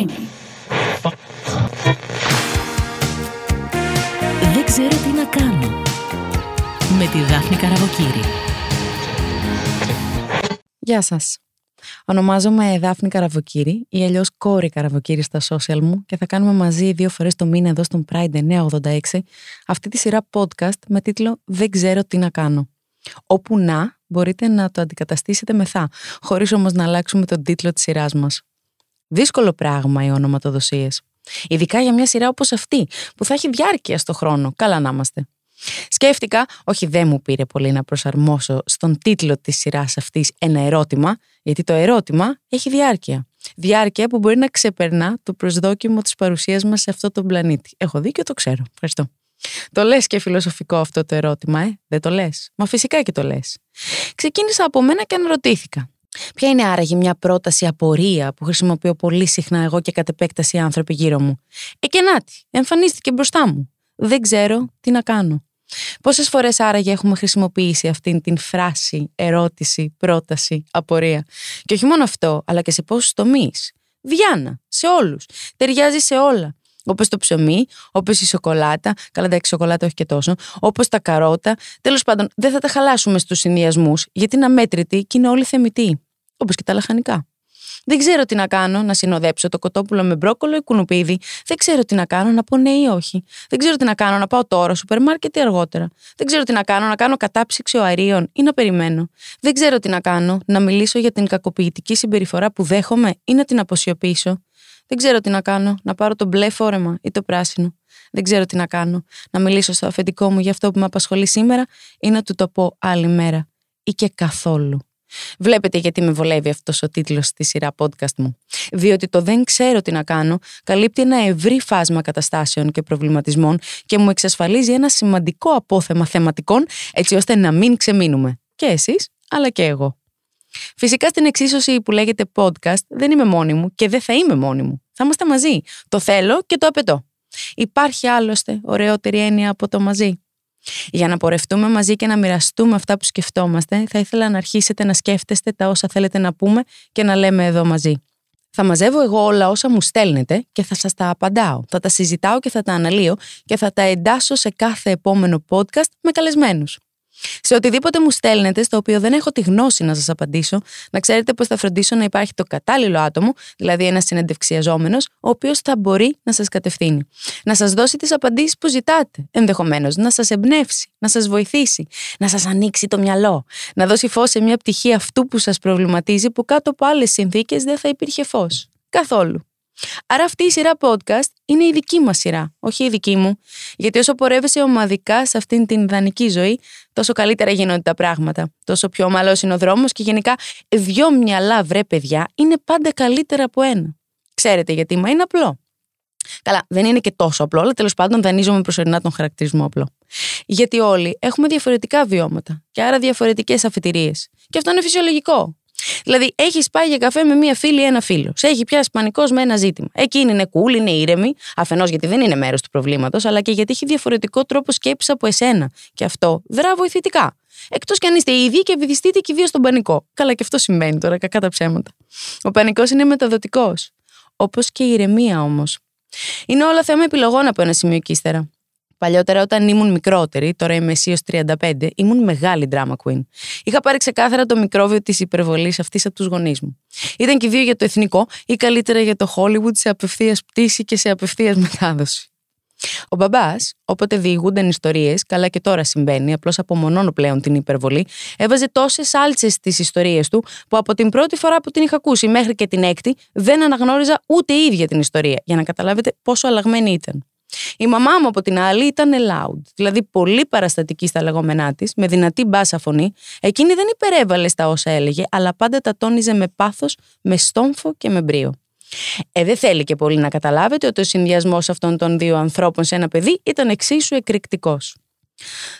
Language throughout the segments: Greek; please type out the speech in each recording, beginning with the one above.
Greeny. Δεν ξέρω τι να κάνω. Με τη Δάφνη Καραβοκύρη. Γεια σας. Ονομάζομαι Δάφνη Καραβοκύρη ή αλλιώς κόρη Καραβοκύρη στα social μου και θα κάνουμε μαζί δύο φορές το μήνα εδώ στον Pride 986 αυτή τη σειρά podcast με τίτλο «Δεν ξέρω τι να κάνω». Όπου να μπορείτε να το αντικαταστήσετε με θα, χωρίς όμως να αλλάξουμε τον τίτλο της σειράς μας. Δύσκολο πράγμα οι ονοματοδοσίες. Ειδικά για μια σειρά όπως αυτή, που θα έχει διάρκεια στο χρόνο. Καλά να είμαστε. Σκέφτηκα, όχι δεν μου πήρε πολύ να προσαρμόσω στον τίτλο της σειράς αυτής ένα ερώτημα, γιατί το ερώτημα έχει διάρκεια. Διάρκεια που μπορεί να ξεπερνά το προσδόκιμο της παρουσίας μας σε αυτό τον πλανήτη. Έχω δίκιο, το ξέρω. Ευχαριστώ. Το λες και φιλοσοφικό αυτό το ερώτημα, ε; Δεν το λες; Μα φυσικά και το λες. Ξεκίνησα από μένα και αναρωτήθηκα. Ποια είναι άραγε μια πρόταση απορία που χρησιμοποιώ πολύ συχνά εγώ και κατ' επέκταση οι άνθρωποι γύρω μου; Ε και νάτι, εμφανίστηκε μπροστά μου. Δεν ξέρω τι να κάνω. Πόσες φορές άραγε έχουμε χρησιμοποιήσει αυτήν την φράση, ερώτηση, πρόταση, απορία; Και όχι μόνο αυτό, αλλά και σε πόσους τομείς; Διάνα, σε όλους. Ταιριάζει σε όλα. Όπως το ψωμί, όπως η σοκολάτα. Καλά, εντάξει, η σοκολάτα όχι και τόσο. Όπως τα καρότα. Τέλος πάντων, δεν θα τα χαλάσουμε στους συνδυασμούς, γιατί είναι αμέτρητοι και είναι όλοι θεμητοί. Όπως και τα λαχανικά. Δεν ξέρω τι να κάνω, να συνοδέψω το κοτόπουλο με μπρόκολο ή κουνουπίδι. Δεν ξέρω τι να κάνω, να πω ναι ή όχι. Δεν ξέρω τι να κάνω, να πάω τώρα, σούπερ μάρκετ ή αργότερα. Δεν ξέρω τι να κάνω, να κάνω κατάψυξη οαρίων ή να περιμένω. Δεν ξέρω τι να κάνω, να μιλήσω για την κακοποιητική συμπεριφορά που δέχομαι ή να την αποσιωπήσω. Δεν ξέρω τι να κάνω, να πάρω το μπλε φόρεμα ή το πράσινο. Δεν ξέρω τι να κάνω, να μιλήσω στο αφεντικό μου για αυτό που με απασχολεί σήμερα ή να του το πω άλλη μέρα. Ή και καθόλου. Βλέπετε γιατί με βολεύει αυτός ο τίτλος στη σειρά podcast μου. Διότι το δεν ξέρω τι να κάνω καλύπτει ένα ευρύ φάσμα καταστάσεων και προβληματισμών και μου εξασφαλίζει ένα σημαντικό απόθεμα θεματικών έτσι ώστε να μην ξεμείνουμε. Και εσείς, αλλά και εγώ. Φυσικά στην εξίσωση που λέγεται podcast δεν είμαι μόνη μου και δεν θα είμαι μόνη μου. Θα είμαστε μαζί. Το θέλω και το απαιτώ. Υπάρχει άλλωστε ωραιότερη έννοια από το μαζί. Για να πορευτούμε μαζί και να μοιραστούμε αυτά που σκεφτόμαστε, θα ήθελα να αρχίσετε να σκέφτεστε τα όσα θέλετε να πούμε και να λέμε εδώ μαζί. Θα μαζεύω εγώ όλα όσα μου στέλνετε και θα σας τα απαντάω. Θα τα συζητάω και θα τα αναλύω και θα τα εντάσσω σε κάθε επόμενο podcast με καλεσμένους. Σε οτιδήποτε μου στέλνετε, στο οποίο δεν έχω τη γνώση να σας απαντήσω, να ξέρετε πως θα φροντίσω να υπάρχει το κατάλληλο άτομο, δηλαδή ένας συνεντευξιαζόμενος, ο οποίος θα μπορεί να σας κατευθύνει. Να σας δώσει τις απαντήσεις που ζητάτε, ενδεχομένως, να σας εμπνεύσει, να σας βοηθήσει, να σας ανοίξει το μυαλό, να δώσει φως σε μια πτυχή αυτού που σας προβληματίζει, που κάτω από άλλες συνθήκες δεν θα υπήρχε φως. Καθόλου. Άρα αυτή η σειρά podcast είναι η δική μας σειρά, όχι η δική μου. Γιατί όσο πορεύεσαι ομαδικά σε αυτήν την ιδανική ζωή, τόσο καλύτερα γίνονται τα πράγματα. Τόσο πιο ομαλός είναι ο δρόμος και γενικά δυο μυαλά βρε παιδιά είναι πάντα καλύτερα από ένα. Ξέρετε γιατί, μα είναι απλό. Καλά, δεν είναι και τόσο απλό, αλλά τέλος πάντων δανείζομαι προσωρινά τον χαρακτηρισμό απλό. Γιατί όλοι έχουμε διαφορετικά βιώματα και άρα διαφορετικές αφετηρίες. Και αυτό είναι φυσιολογικό. Δηλαδή, έχεις πάει για καφέ με μία φίλη ή ένα φίλο. Σε έχει πιάσει πανικός με ένα ζήτημα. Εκείνη είναι cool, είναι ήρεμη, αφενός γιατί δεν είναι μέρος του προβλήματος, αλλά και γιατί έχει διαφορετικό τρόπο σκέψης από εσένα. Και αυτό δρά βοηθητικά. Εκτός κι αν είστε οι ίδιοι και βυθιστείτε και οι δύο στον πανικό. Καλά, και αυτό συμβαίνει τώρα, κακά τα ψέματα. Ο πανικός είναι μεταδοτικός. Όπως και η ηρεμία όμως. Είναι όλα θέμα επιλογών από ένα σημείο και ύστερα. Παλιότερα, όταν ήμουν μικρότερη, τώρα είμαι εσύ 35, ήμουν μεγάλη drama queen. Είχα πάρει ξεκάθαρα το μικρόβιο της υπερβολής αυτής από τους γονείς μου. Ήταν και δύο για το εθνικό ή καλύτερα για το Hollywood σε απευθείας πτήση και σε απευθείας μετάδοση. Ο μπαμπάς, όποτε διηγούνταν ιστορίες, καλά και τώρα συμβαίνει, απλώς απομονώνω πλέον την υπερβολή, έβαζε τόσες άλτσες στις ιστορίες του, που από την πρώτη φορά που την είχα ακούσει μέχρι και την έκτη, δεν αναγνώριζα ούτε ίδια την ιστορία, για να καταλάβετε πόσο αλλαγμένη ήταν. Η μαμά μου από την άλλη ήταν loud, δηλαδή πολύ παραστατική στα λεγόμενά της, με δυνατή μπάσα φωνή. Εκείνη δεν υπερέβαλε στα όσα έλεγε, αλλά πάντα τα τόνιζε με πάθος, με στόμφο και με μπρίο. Ε, δεν θέλει και πολύ να καταλάβετε ότι ο συνδυασμός αυτών των δύο ανθρώπων σε ένα παιδί ήταν εξίσου εκρηκτικός.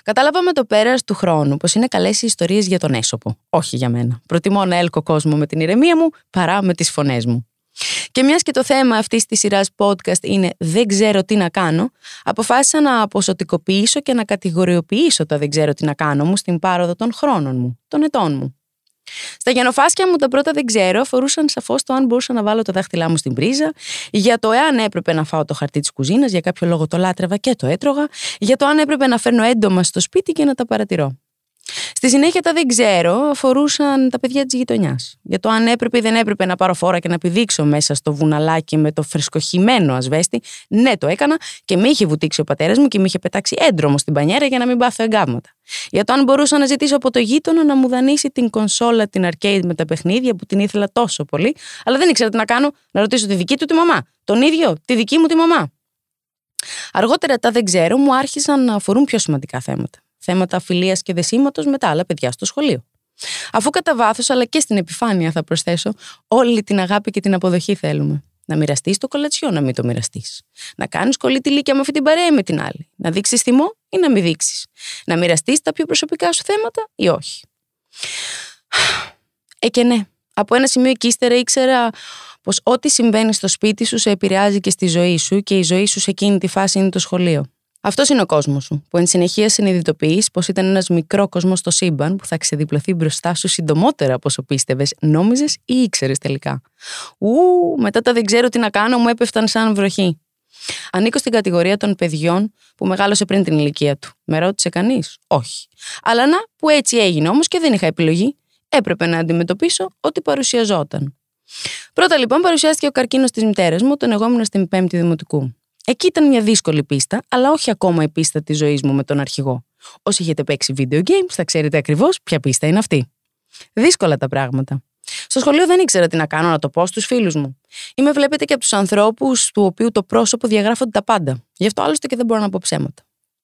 Κατάλαβα με το πέρας του χρόνου πως είναι καλές οι ιστορίες για τον έσωπο. Όχι για μένα. Προτιμώ να έλκω κόσμο με την ηρεμία μου παρά με τις φωνές μου. Και μιας και το θέμα αυτής της σειράς podcast είναι Δεν ξέρω τι να κάνω, αποφάσισα να αποσωτικοποιήσω και να κατηγοριοποιήσω το Δεν ξέρω τι να κάνω μου στην πάροδο των χρόνων μου, των ετών μου. Στα γενοφάσκια μου τα πρώτα δεν ξέρω αφορούσαν σαφώς το αν μπορούσα να βάλω το δάχτυλά μου στην πρίζα, για το εάν έπρεπε να φάω το χαρτί της κουζίνας, για κάποιο λόγο το λάτρευα και το έτρωγα, για το αν έπρεπε να φέρνω έντομα στο σπίτι και να τα παρατηρώ. Στη συνέχεια τα δεν ξέρω αφορούσαν τα παιδιά της γειτονιάς. Για το αν έπρεπε ή δεν έπρεπε να πάρω φόρα και να πηδήξω μέσα στο βουναλάκι με το φρεσκοχημένο ασβέστη. Ναι, το έκανα και με είχε βουτήξει ο πατέρας μου και με είχε πετάξει έντρομο στην πανιέρα για να μην πάθω εγκάβματα. Για το αν μπορούσα να ζητήσω από το γείτονα να μου δανείσει την κονσόλα, την arcade με τα παιχνίδια που την ήθελα τόσο πολύ, αλλά δεν ήξερα τι να κάνω, να ρωτήσω τη δική του τη μαμά. Τον ίδιο, τη δική μου τη μαμά. Αργότερα τα δεν ξέρω μου άρχισαν να αφορούν πιο σημαντικά θέματα θέματα φιλία και δεσίματο με τα άλλα παιδιά στο σχολείο. Αφού κατά βάθο, αλλά και στην επιφάνεια, θα προσθέσω, όλη την αγάπη και την αποδοχή θέλουμε. Να μοιραστείς το κολατσιό, να μην το μοιραστείς. Να κάνεις κολλή τη λύκια με αυτή την παρέα με την άλλη. Να δείξεις θυμό ή να μην δείξεις. Να μοιραστείς τα πιο προσωπικά σου θέματα ή όχι. Ε, και ναι. Από ένα σημείο εκεί ύστερα ήξερα πως ό,τι συμβαίνει στο σπίτι σου σε επηρεάζει και στη ζωή σου και η ζωή σου σε εκείνη τη φάση είναι το σχολείο. Αυτός είναι ο κόσμος σου, που εν συνεχεία συνειδητοποιείς πως ήταν ένας μικρό κόσμος στο σύμπαν που θα ξεδιπλωθεί μπροστά σου συντομότερα από όσο πίστευες, νόμιζες ή ήξερες τελικά. Ου, μετά τα δεν ξέρω τι να κάνω, μου έπεφταν σαν βροχή. Ανήκω στην κατηγορία των παιδιών που μεγάλωσε πριν την ηλικία του. Με ρώτησε κανείς, Όχι. Αλλά να, που έτσι έγινε όμως και δεν είχα επιλογή. Έπρεπε να αντιμετωπίσω ό,τι παρουσιαζόταν. Πρώτα λοιπόν παρουσιάστηκε ο καρκίνος της μητέρας μου, τον εγώ ήμουν στην Πέμπτη Δημοτικού. Εκεί ήταν μια δύσκολη πίστα, αλλά όχι ακόμα η πίστα της ζωής μου με τον αρχηγό. Όσοι έχετε παίξει video games, θα ξέρετε ακριβώς ποια πίστα είναι αυτή. Δύσκολα τα πράγματα. Στο σχολείο δεν ήξερα τι να κάνω να το πω στους φίλους μου. Είμαι, βλέπετε, και από τους ανθρώπους του οποίου το πρόσωπο διαγράφονται τα πάντα. Γι' αυτό άλλωστε και δεν μπορώ να πω ψέματα.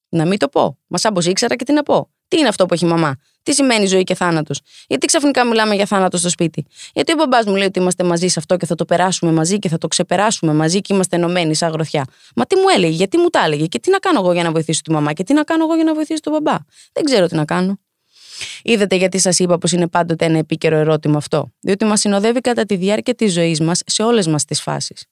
Να μην το πω. Μα σαν πως ήξερα και τι να πω. Τι είναι αυτό που έχει μαμά; Τι σημαίνει ζωή και θάνατος; Γιατί ξαφνικά μιλάμε για θάνατο στο σπίτι; Γιατί ο μπαμπάς μου λέει ότι είμαστε μαζί σε αυτό και θα το περάσουμε μαζί και θα το ξεπεράσουμε μαζί και είμαστε ενωμένοι σαν γροθιά. Μα τι μου έλεγε, γιατί μου τα έλεγε και τι να κάνω εγώ για να βοηθήσω τη μαμά και τι να κάνω εγώ για να βοηθήσω τον μπαμπά; Δεν ξέρω τι να κάνω. Είδατε γιατί σας είπα πως είναι πάντοτε ένα επίκαιρο ερώτημα αυτό; Διότι μας συνοδεύει κατά τη διάρκεια της ζωής μας σε όλες μας τις φάσεις.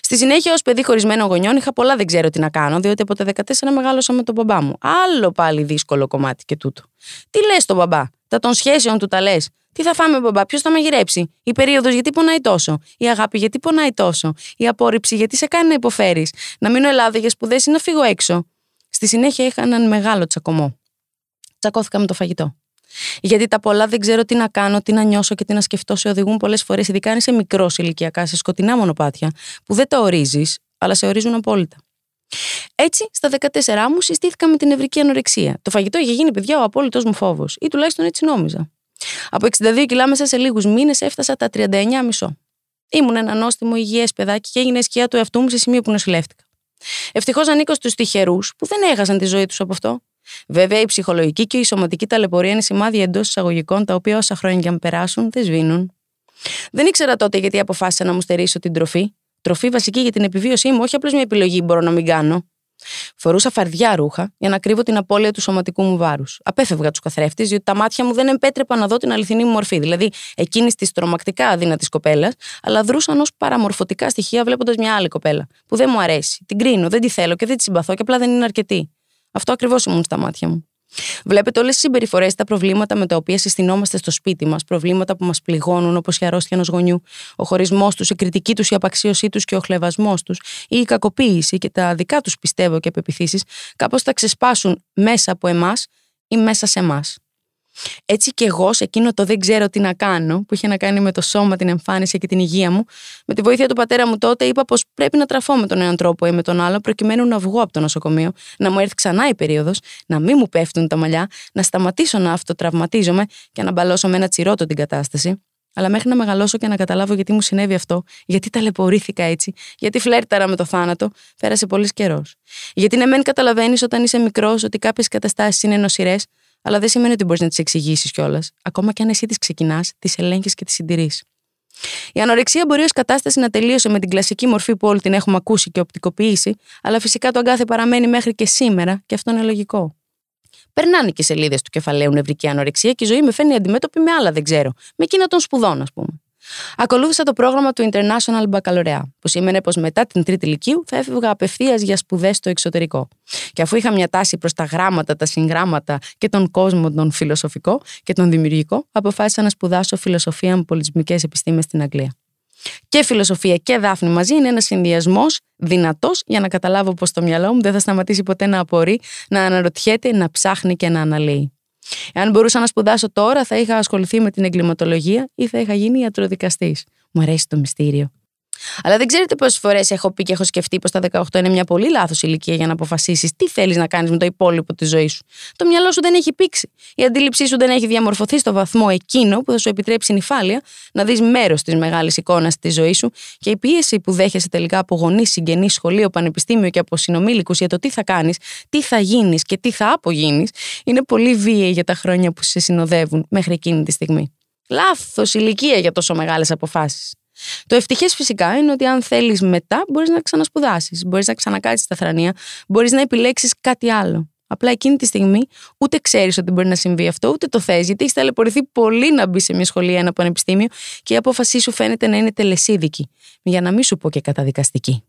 Στη συνέχεια, ως παιδί χωρισμένων γονιών, είχα πολλά δεν ξέρω τι να κάνω, διότι από τα 14 μεγάλωσα με τον μπαμπά μου. Άλλο πάλι δύσκολο κομμάτι και τούτο. Τι λες τον μπαμπά, τα των σχέσεων του τα λες; Τι θα φάμε, μπαμπά, ποιος θα μαγειρέψει; Η περίοδος γιατί πονάει τόσο; Η αγάπη γιατί πονάει τόσο; Η απόρριψη γιατί σε κάνει να υποφέρεις; Να μείνω Ελλάδα για σπουδέ ή να φύγω έξω; Στη συνέχεια είχα έναν μεγάλο τσακωμό. Τσακώθηκα με το φαγητό. Γιατί τα πολλά δεν ξέρω τι να κάνω, τι να νιώσω και τι να σκεφτώ σε οδηγούν πολλές φορές, ειδικά αν είσαι μικρός ηλικιακά, σε σκοτεινά μονοπάτια, που δεν τα ορίζεις, αλλά σε ορίζουν απόλυτα. Έτσι, στα 14 μου συστήθηκα με την ευρική ανορεξία. Το φαγητό είχε γίνει, παιδιά, ο απόλυτος μου φόβος, ή τουλάχιστον έτσι νόμιζα. Από 62 κιλά μέσα σε λίγους μήνες έφτασα τα 39,5. Ήμουν ένα νόστιμο υγιές παιδάκι και έγινε σκιά του εαυτού μου σε σημείο που νοσηλεύτηκα. Ευτυχώς ανήκω στους τυχερούς που δεν έχασαν τη ζωή τους από αυτό. Βέβαια, η ψυχολογική και η σωματική ταλαιπωρία είναι σημάδια εντός εισαγωγικών τα οποία όσα χρόνια για να περάσουν δεν σβήνουν. Δεν ήξερα τότε γιατί αποφάσισα να μου στερήσω την τροφή. Τροφή βασική για την επιβίωσή μου, όχι απλώς μια επιλογή μπορώ να μην κάνω. Φορούσα φαρδιά ρούχα για να κρύβω την απώλεια του σωματικού μου βάρους. Απέφευγα τους καθρέφτες, διότι τα μάτια μου δεν επέτρεπαν να δω την αληθινή μου μορφή, δηλαδή εκείνης της τρομακτικά αδύνατης κοπέλας, αλλά δρούσαν ως παραμορφωτικά στοιχεία βλέποντας μια άλλη κοπέλα, που δεν μου αρέσει. Την κρίνω, δεν τη θέλω και δεν τη συμπαθώ και απλά δεν είναι αρκετή. Αυτό ακριβώς ήμουν στα μάτια μου. Βλέπετε όλες τις συμπεριφορές, τα προβλήματα με τα οποία συστηνόμαστε στο σπίτι μας, προβλήματα που μας πληγώνουν, όπως η αρρώστια ενός γονιού, ο χωρισμός τους, η κριτική τους, η απαξίωσή τους και ο χλεβασμός τους, ή η κακοποίηση και τα δικά τους πιστεύω και απεπιθήσει, κάπως θα ξεσπάσουν μέσα από εμάς ή μέσα σε εμάς. Έτσι και εγώ σε εκείνο το δεν ξέρω τι να κάνω, που είχε να κάνει με το σώμα, την εμφάνιση και την υγεία μου, με τη βοήθεια του πατέρα μου τότε είπα πως πρέπει να τραφώ με τον έναν τρόπο ή με τον άλλο, προκειμένου να βγω από το νοσοκομείο, να μου έρθει ξανά η περίοδος, να μην μου πέφτουν τα μαλλιά, να σταματήσω να αυτοτραυματίζομαι και να μπαλώσω με ένα τσιρότο την κατάσταση. Αλλά μέχρι να μεγαλώσω και να καταλάβω γιατί μου συνέβη αυτό, γιατί ταλαιπωρήθηκα έτσι, γιατί φλέρταρα με το θάνατο, πέρασε πολύς καιρός. Γιατί ναι, μεν καταλαβαίνεις όταν είσαι μικρός ότι κάποιες καταστάσεις είναι νοσηρές, αλλά δεν σημαίνει ότι μπορείς να τις εξηγήσεις κιόλας. Ακόμα και αν εσύ τις ξεκινάς, τις ελέγχεις και τις συντηρείς. Η ανορεξία μπορεί ως κατάσταση να τελείωσε με την κλασική μορφή που όλοι την έχουμε ακούσει και οπτικοποιήσει, αλλά φυσικά το αγκάθι παραμένει μέχρι και σήμερα και αυτό είναι λογικό. Περνάνε και σελίδες του κεφαλαίου νευρική ανορεξία και η ζωή με φαίνει αντιμέτωπη με άλλα, δεν ξέρω. Με εκείνα των σπουδών, ας πούμε. Ακολούθησα το πρόγραμμα του International Baccalaureate, που σήμαινε πως μετά την τρίτη ηλικίου θα έφευγα απευθείας για σπουδές στο εξωτερικό. Και αφού είχα μια τάση προς τα γράμματα, τα συγγράμματα και τον κόσμο τον φιλοσοφικό και τον δημιουργικό, αποφάσισα να σπουδάσω φιλοσοφία με πολιτισμικές επιστήμες στην Αγγλία. Και φιλοσοφία και δάφνη μαζί είναι ένας συνδυασμός δυνατός για να καταλάβω πως το μυαλό μου δεν θα σταματήσει ποτέ να απορεί, να αναρωτιέται, να ψάχνει και να αναλύει. Εάν μπορούσα να σπουδάσω τώρα, θα είχα ασχοληθεί με την εγκληματολογία ή θα είχα γίνει ιατροδικαστής. Μου αρέσει το μυστήριο. Αλλά δεν ξέρετε πόσες φορές έχω πει και έχω σκεφτεί πως τα 18 είναι μια πολύ λάθος ηλικία για να αποφασίσεις τι θέλεις να κάνεις με το υπόλοιπο της ζωής σου. Το μυαλό σου δεν έχει πήξει. Η αντίληψή σου δεν έχει διαμορφωθεί στο βαθμό εκείνο που θα σου επιτρέψει νυφάλια να δεις μέρος της μεγάλης εικόνας της ζωής σου και η πίεση που δέχεσαι τελικά από γονείς, συγγενείς, σχολείο, πανεπιστήμιο και από συνομήλικους για το τι θα κάνεις, τι θα γίνεις και τι θα απογίνεις, είναι πολύ βίαιη για τα χρόνια που σε συνοδεύουν μέχρι εκείνη τη στιγμή. Λάθος ηλικία για τόσο μεγάλες αποφάσεις. Το ευτυχές φυσικά είναι ότι αν θέλεις μετά, μπορείς να ξανασπουδάσεις, μπορείς να ξανακάτσεις στα θρανία, μπορείς να επιλέξεις κάτι άλλο. Απλά εκείνη τη στιγμή ούτε ξέρεις ότι μπορεί να συμβεί αυτό, ούτε το θες, γιατί έχεις ταλαιπωρηθεί πολύ να μπει σε μια σχολή ή ένα πανεπιστήμιο και η απόφασή σου φαίνεται να είναι τελεσίδικη, για να μην σου πω και καταδικαστική.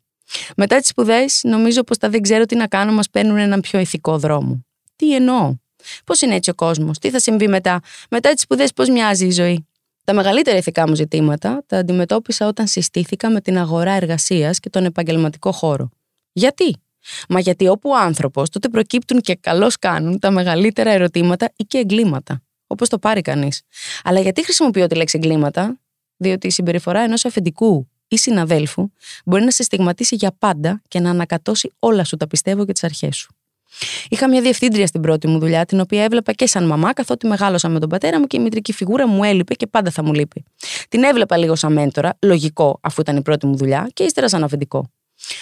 Μετά τις σπουδές, νομίζω πως τα δεν ξέρω τι να κάνω μας παίρνουν έναν πιο ηθικό δρόμο. Τι εννοώ; Πώς είναι έτσι ο κόσμος, τι θα συμβεί μετά, μετά τις σπουδές, πώς μοιάζει η ζωή; Τα μεγαλύτερα ηθικά μου ζητήματα τα αντιμετώπισα όταν συστήθηκα με την αγορά εργασίας και τον επαγγελματικό χώρο. Γιατί; Μα γιατί όπου ο άνθρωπος, τότε προκύπτουν και καλώς κάνουν τα μεγαλύτερα ερωτήματα ή και εγκλήματα. Όπως το πάρει κανείς. Αλλά γιατί χρησιμοποιώ τη λέξη εγκλήματα, διότι η συμπεριφορά ενός αφεντικού ή συναδέλφου μπορεί να σε στιγματίσει για πάντα και να ανακατώσει όλα σου τα πιστεύω και τις αρχές σου. Είχα μια διευθύντρια στην πρώτη μου δουλειά, την οποία έβλεπα και σαν μαμά, καθότι μεγάλωσα με τον πατέρα μου και η μητρική φιγούρα μου έλειπε και πάντα θα μου λείπει. Την έβλεπα λίγο σαν μέντορα, λογικό αφού ήταν η πρώτη μου δουλειά, και ύστερα σαν αφεντικό.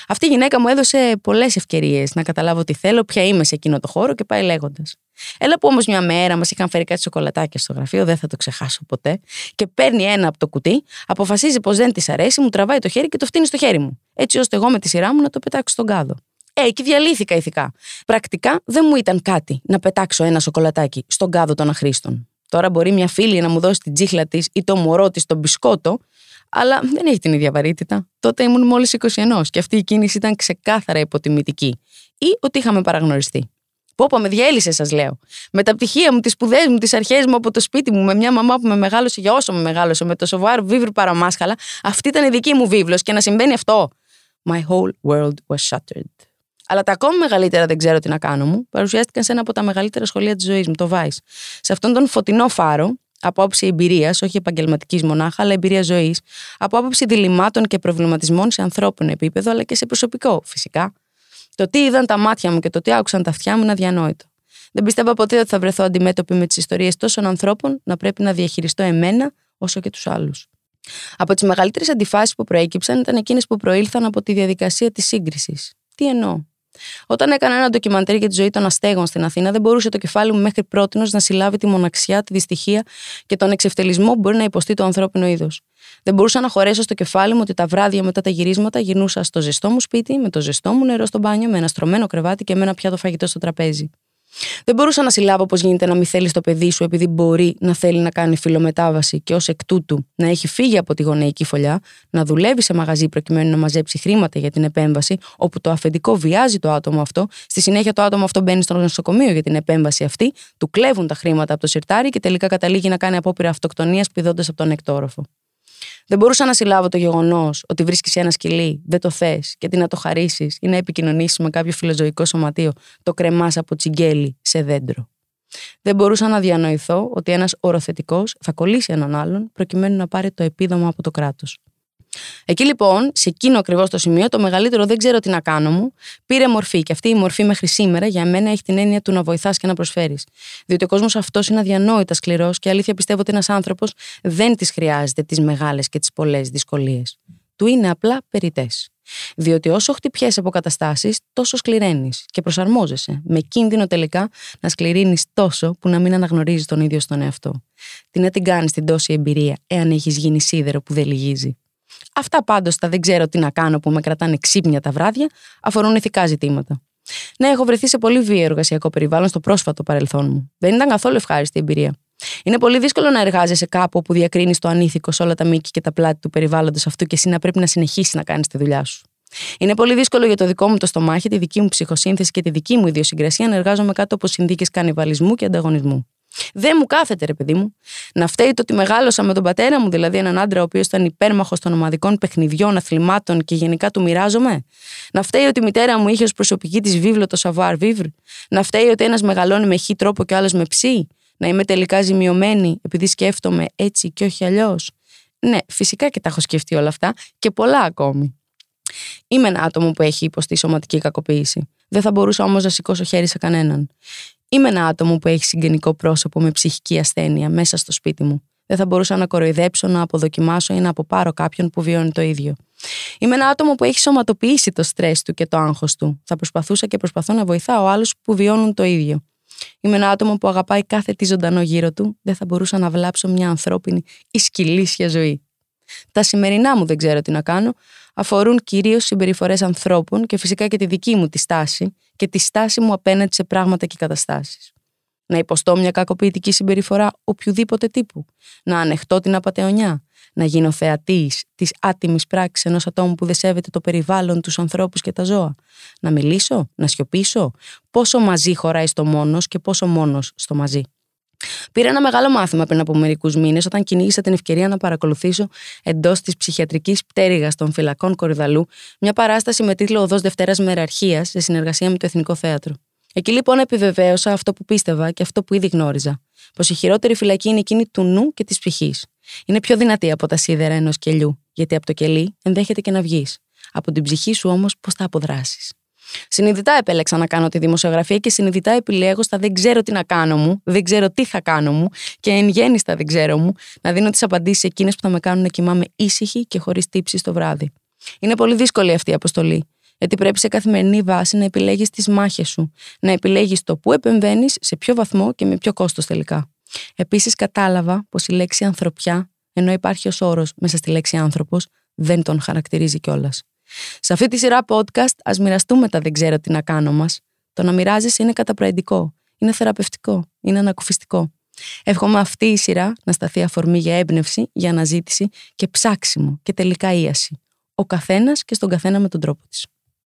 Αυτή η γυναίκα μου έδωσε πολλές ευκαιρίες να καταλάβω τι θέλω, ποια είμαι σε εκείνο το χώρο και πάει λέγοντας. Έλα που όμως μια μέρα μας είχαν φέρει κάτι σοκολατάκια στο γραφείο, δεν θα το ξεχάσω ποτέ, και παίρνει ένα από το κουτί, αποφασίζει πως δεν της αρέσει, μου τραβάει το χέρι και το φτύνει στο χέρι μου. Έτσι ώστε εγώ με τη σειρά μου να το πετάξω στον κάδο. Ε, εκεί διαλύθηκα ηθικά. Πρακτικά δεν μου ήταν κάτι να πετάξω ένα σοκολατάκι στον κάδο των αχρήστων. Τώρα μπορεί μια φίλη να μου δώσει την τσίχλα της ή το μωρό της τον μπισκότο, αλλά δεν έχει την ίδια βαρύτητα. Τότε ήμουν μόλις 21 και αυτή η κίνηση ήταν ξεκάθαρα υποτιμητική. Ή ότι είχαμε παραγνωριστεί. Πόπο, με διέλυσε, σας λέω. Με τα πτυχία μου, τις σπουδές μου, τις αρχές μου από το σπίτι μου, με μια μαμά που με μεγάλωσε για όσο με μεγάλωσε, με το σοβαρό βίβλο παραμάσχαλα, αυτή ήταν η δική μου βίβλος και να συμβαίνει αυτό. My whole world was shattered. Αλλά τα ακόμη μεγαλύτερα δεν ξέρω τι να κάνω μου παρουσιάστηκαν σε ένα από τα μεγαλύτερα σχολεία της ζωής μου, το Vice. Σε αυτόν τον φωτεινό φάρο, από άποψη εμπειρίας, όχι επαγγελματικής μονάχα, αλλά εμπειρία ζωής, από άποψη διλημάτων και προβληματισμών σε ανθρώπινο επίπεδο, αλλά και σε προσωπικό, φυσικά. Το τι είδαν τα μάτια μου και το τι άκουσαν τα αυτιά μου είναι αδιανόητο. Δεν πιστεύω ποτέ ότι θα βρεθώ αντιμέτωπη με τις ιστορίες τόσων ανθρώπων να πρέπει να διαχειριστώ εμένα όσο και τους άλλους. Από τις μεγαλύτερες αντιφάσεις που προέκυψαν ήταν εκείνες που προήλθαν από τη διαδικασία της σύγκρισης. Τι εννοώ; Όταν έκανα ένα ντοκιμαντέρ για τη ζωή των αστέγων στην Αθήνα, δεν μπορούσε το κεφάλι μου μέχρι πρώτη να συλλάβει τη μοναξιά, τη δυστυχία και τον εξευτελισμό που μπορεί να υποστεί το ανθρώπινο είδος. Δεν μπορούσα να χωρέσω στο κεφάλι μου ότι τα βράδια μετά τα γυρίσματα γυρνούσα στο ζεστό μου σπίτι, με το ζεστό μου νερό στο μπάνιο, με ένα στρωμένο κρεβάτι και με ένα πιάτο φαγητό στο τραπέζι. Δεν μπορούσα να συλλάβω πώς γίνεται να μην θέλεις το παιδί σου επειδή μπορεί να θέλει να κάνει φιλομετάβαση και ως εκ τούτου να έχει φύγει από τη γονεϊκή φωλιά, να δουλεύει σε μαγαζί προκειμένου να μαζέψει χρήματα για την επέμβαση, όπου το αφεντικό βιάζει το άτομο αυτό, στη συνέχεια το άτομο αυτό μπαίνει στο νοσοκομείο για την επέμβαση αυτή, του κλέβουν τα χρήματα από το σιρτάρι και τελικά καταλήγει να κάνει απόπειρα αυτοκτονίας πηδώντας από τον εκτόροφο. Δεν μπορούσα να συλλάβω το γεγονός ότι βρίσκεις ένα σκυλί, δεν το θες και τι να το χαρίσεις ή να επικοινωνήσεις με κάποιο φιλοζωικό σωματείο, το κρεμάς από τσιγκέλι σε δέντρο. Δεν μπορούσα να διανοηθώ ότι ένας οροθετικός θα κολλήσει έναν άλλον προκειμένου να πάρει το επίδομα από το κράτος. Εκεί λοιπόν, σε εκείνο ακριβώς το σημείο, το μεγαλύτερο δεν ξέρω τι να κάνω μου, πήρε μορφή. Και αυτή η μορφή μέχρι σήμερα για μένα έχει την έννοια του να βοηθάς και να προσφέρεις. Διότι ο κόσμος αυτός είναι αδιανόητα σκληρός και αλήθεια πιστεύω ότι ένας άνθρωπος δεν τι χρειάζεται τις μεγάλες και τις πολλές δυσκολίες. Του είναι απλά περιτέ. Διότι όσο χτυπιέσαι από καταστάσεις, τόσο σκληραίνεις και προσαρμόζεσαι, με κίνδυνο τελικά να σκληρύνεις τόσο που να μην αναγνωρίζεις τον ίδιο στον εαυτό. Τι να την κάνεις την τόση εμπειρία, εάν έχεις γίνει σίδερο που δεν λυγίζει. Αυτά πάντως τα δεν ξέρω τι να κάνω που με κρατάνε ξύπνια τα βράδια αφορούν ηθικά ζητήματα. Ναι, έχω βρεθεί σε πολύ βίαιο εργασιακό περιβάλλον στο πρόσφατο παρελθόν μου. Δεν ήταν καθόλου ευχάριστη η εμπειρία. Είναι πολύ δύσκολο να εργάζεσαι κάπου όπου διακρίνεις το ανήθικο σε όλα τα μήκη και τα πλάτη του περιβάλλοντος αυτού και εσύ να πρέπει να συνεχίσεις να κάνεις τη δουλειά σου. Είναι πολύ δύσκολο για το δικό μου το στομάχι, τη δική μου ψυχοσύνθεση και τη δική μου ιδιοσυγκρασία να εργάζομαι κάτω από συνθήκες κανιβαλισμού και ανταγωνισμού. Δεν μου κάθεται, ρε παιδί μου. Να φταίει το ότι μεγάλωσα με τον πατέρα μου, δηλαδή έναν άντρα ο οποίος ήταν υπέρμαχος των ομαδικών παιχνιδιών, αθλημάτων και γενικά του μοιράζομαι. Να φταίει ότι η μητέρα μου είχε ως προσωπική της βίβλο το savoir vivre. Να φταίει ότι ένας μεγαλώνει με χ τρόπο και άλλος με ψ. Να είμαι τελικά ζημιωμένη επειδή σκέφτομαι έτσι και όχι αλλιώς. Ναι, φυσικά και τα έχω σκεφτεί όλα αυτά και πολλά ακόμη. Είμαι ένα άτομο που έχει υποστεί σωματική κακοποίηση. Δεν θα μπορούσα όμως να σηκώσω χέρι σε κανέναν. Είμαι ένα άτομο που έχει συγγενικό πρόσωπο με ψυχική ασθένεια μέσα στο σπίτι μου. Δεν θα μπορούσα να κοροϊδέψω, να αποδοκιμάσω ή να αποπάρω κάποιον που βιώνει το ίδιο. Είμαι ένα άτομο που έχει σωματοποιήσει το στρες του και το άγχος του. Θα προσπαθούσα και προσπαθώ να βοηθάω άλλους που βιώνουν το ίδιο. Είμαι ένα άτομο που αγαπάει κάθε τι ζωντανό γύρω του. Δεν θα μπορούσα να βλάψω μια ανθρώπινη ή σκυλίσια ζωή. Τα σημερινά μου δεν ξέρω τι να κάνω, αφορούν κυρίως συμπεριφορές ανθρώπων και φυσικά και τη δική μου τη στάση και τη στάση μου απέναντι σε πράγματα και καταστάσεις. Να υποστώ μια κακοποιητική συμπεριφορά οποιοδήποτε τύπου. Να ανεχτώ την απαταιωνιά. Να γίνω θεατής της άτιμης πράξης ενός ατόμου που δεν σέβεται το περιβάλλον, τους ανθρώπους και τα ζώα. Να μιλήσω, να σιωπήσω. Πόσο μαζί χωράει στο μόνος και πόσο μόνος στο μαζί. Πήρα ένα μεγάλο μάθημα πριν από μερικούς μήνες όταν κυνήγησα την ευκαιρία να παρακολουθήσω εντός της ψυχιατρικής πτέρυγας των φυλακών Κορυδαλού μια παράσταση με τίτλο Οδός Δευτέρας Μεραρχίας σε συνεργασία με το Εθνικό Θέατρο. Εκεί λοιπόν επιβεβαίωσα αυτό που πίστευα και αυτό που ήδη γνώριζα. Πως η χειρότερη φυλακή είναι εκείνη του νου και της ψυχής. Είναι πιο δυνατή από τα σίδερα ενός κελιού, γιατί από το κελί ενδέχεται και να βγεις. Από την ψυχή σου όμως πώς θα αποδράσεις. Συνειδητά επέλεξα να κάνω τη δημοσιογραφία και συνειδητά επιλέγω στα δεν ξέρω τι να κάνω μου, δεν ξέρω τι θα κάνω μου και εν γέννη στα δεν ξέρω μου να δίνω τις απαντήσεις εκείνες που θα με κάνουν να κοιμάμαι ήσυχη και χωρίς τύψεις το βράδυ. Είναι πολύ δύσκολη αυτή η αποστολή. Γιατί πρέπει σε καθημερινή βάση να επιλέγεις τις μάχες σου, να επιλέγεις το πού επεμβαίνεις, σε ποιο βαθμό και με ποιο κόστος τελικά. Επίσης, κατάλαβα πως η λέξη ανθρωπιά, ενώ υπάρχει ως όρος μέσα στη λέξη άνθρωπος, δεν τον χαρακτηρίζει κιόλας. Σε αυτή τη σειρά podcast, ας μοιραστούμε τα δεν ξέρω τι να κάνω μας. Το να μοιράζεσαι είναι καταπραγητικό, είναι θεραπευτικό, είναι ανακουφιστικό. Εύχομαι αυτή η σειρά να σταθεί αφορμή για έμπνευση, για αναζήτηση και ψάξιμο και τελικά ίαση. Ο καθένας και στον καθένα με τον τρόπο της.